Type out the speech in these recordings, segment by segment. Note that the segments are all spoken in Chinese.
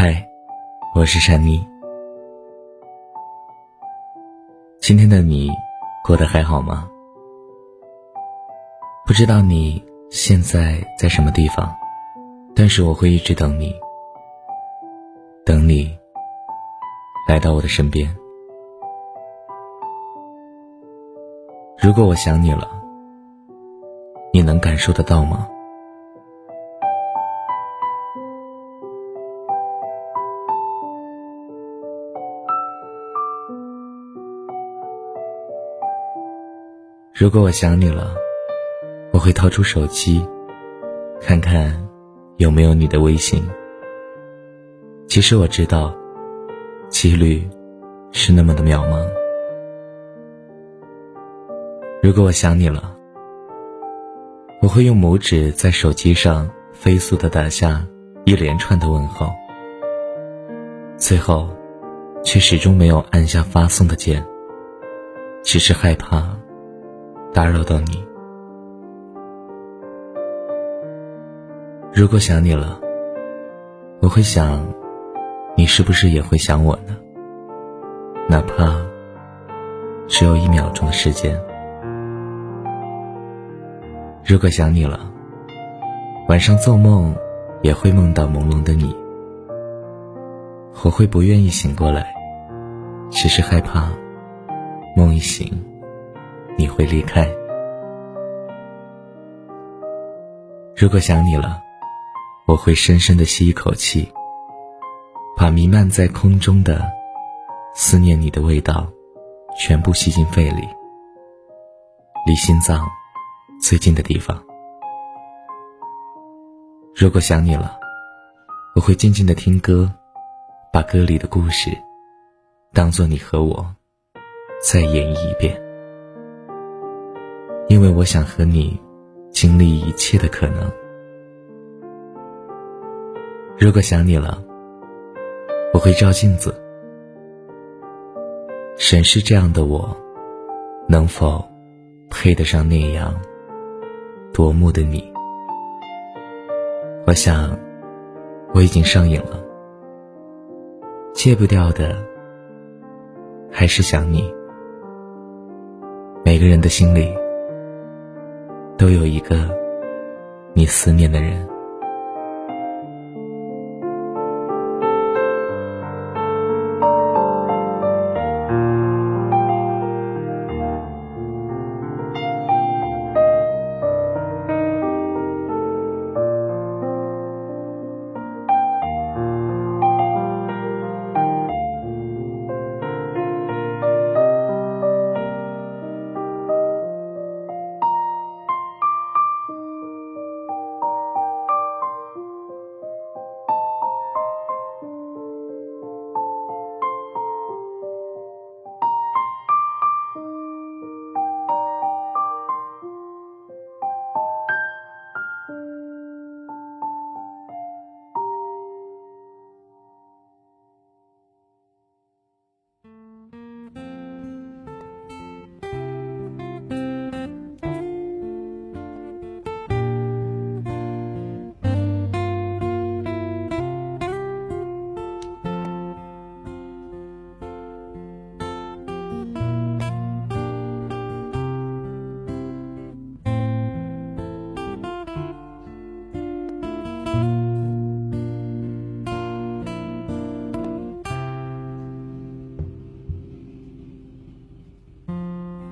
嗨，我是珊妮。今天的你过得还好吗？不知道你现在在什么地方，但是我会一直等你，等你来到我的身边。如果我想你了，你能感受得到吗？如果我想你了，我会掏出手机，看看有没有你的微信。其实我知道，几率是那么的渺茫。如果我想你了，我会用拇指在手机上飞速的打下一连串的问候，最后却始终没有按下发送的键，只是害怕。打扰到你。如果想你了，我会想，你是不是也会想我呢？哪怕只有一秒钟的时间。如果想你了，晚上做梦也会梦到朦胧的你。我会不愿意醒过来，只是害怕梦一醒。你会离开。如果想你了，我会深深的吸一口气，把弥漫在空中的思念你的味道全部吸进肺里，离心脏最近的地方。如果想你了，我会静静的听歌，把歌里的故事当做你和我再演绎一遍。因为我想和你经历一切的可能。如果想你了，我会照镜子，审视这样的我，能否配得上那样夺目的你。我想我已经上瘾了，戒不掉的还是想你。每个人的心里。都有一个你思念的人。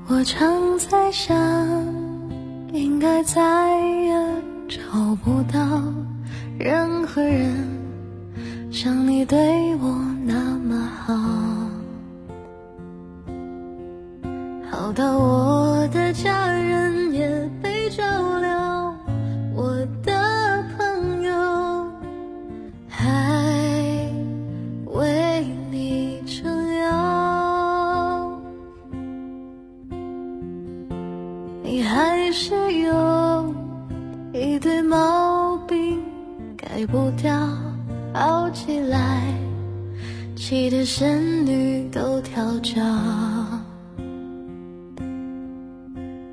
我常在想，应该再也找不到任何人像你对我那么好，好到我的家人也被照料，我的朋友还为你一堆毛病改不掉好起来气得仙女都跳脚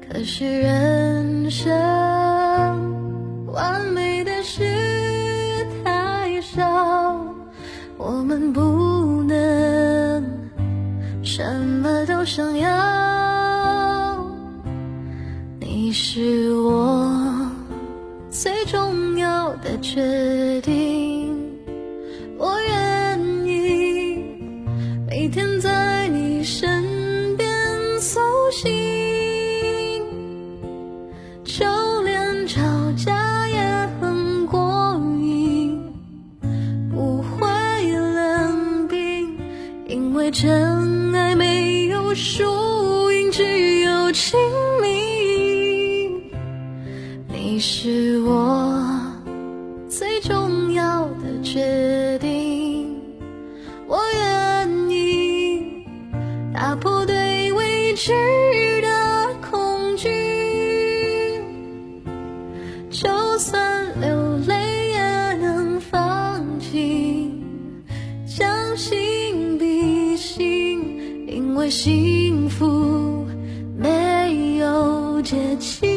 可是人生完美的事太少我们不能什么都想要你是我决定，我愿意每天在你身边苏醒，就连吵架也很过瘾，不会冷冰，因为真爱没有输赢，只有亲密。你是我幸福没有捷径。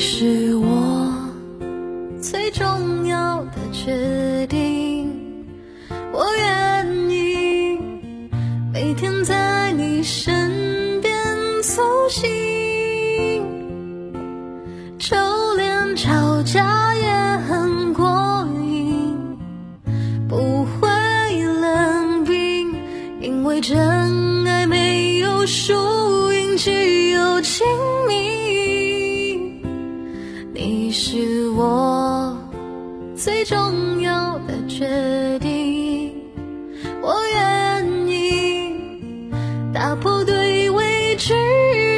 你是我最重要的决定，我愿意每天在你身边苏醒，就连吵架也很过瘾，不会冷冰，因为真重要的决定，我愿意打破对未知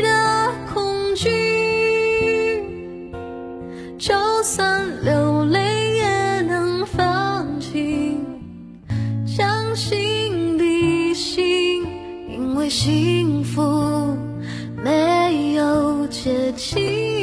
的恐惧，就算流泪也能放弃，将心比心，因为幸福没有捷径。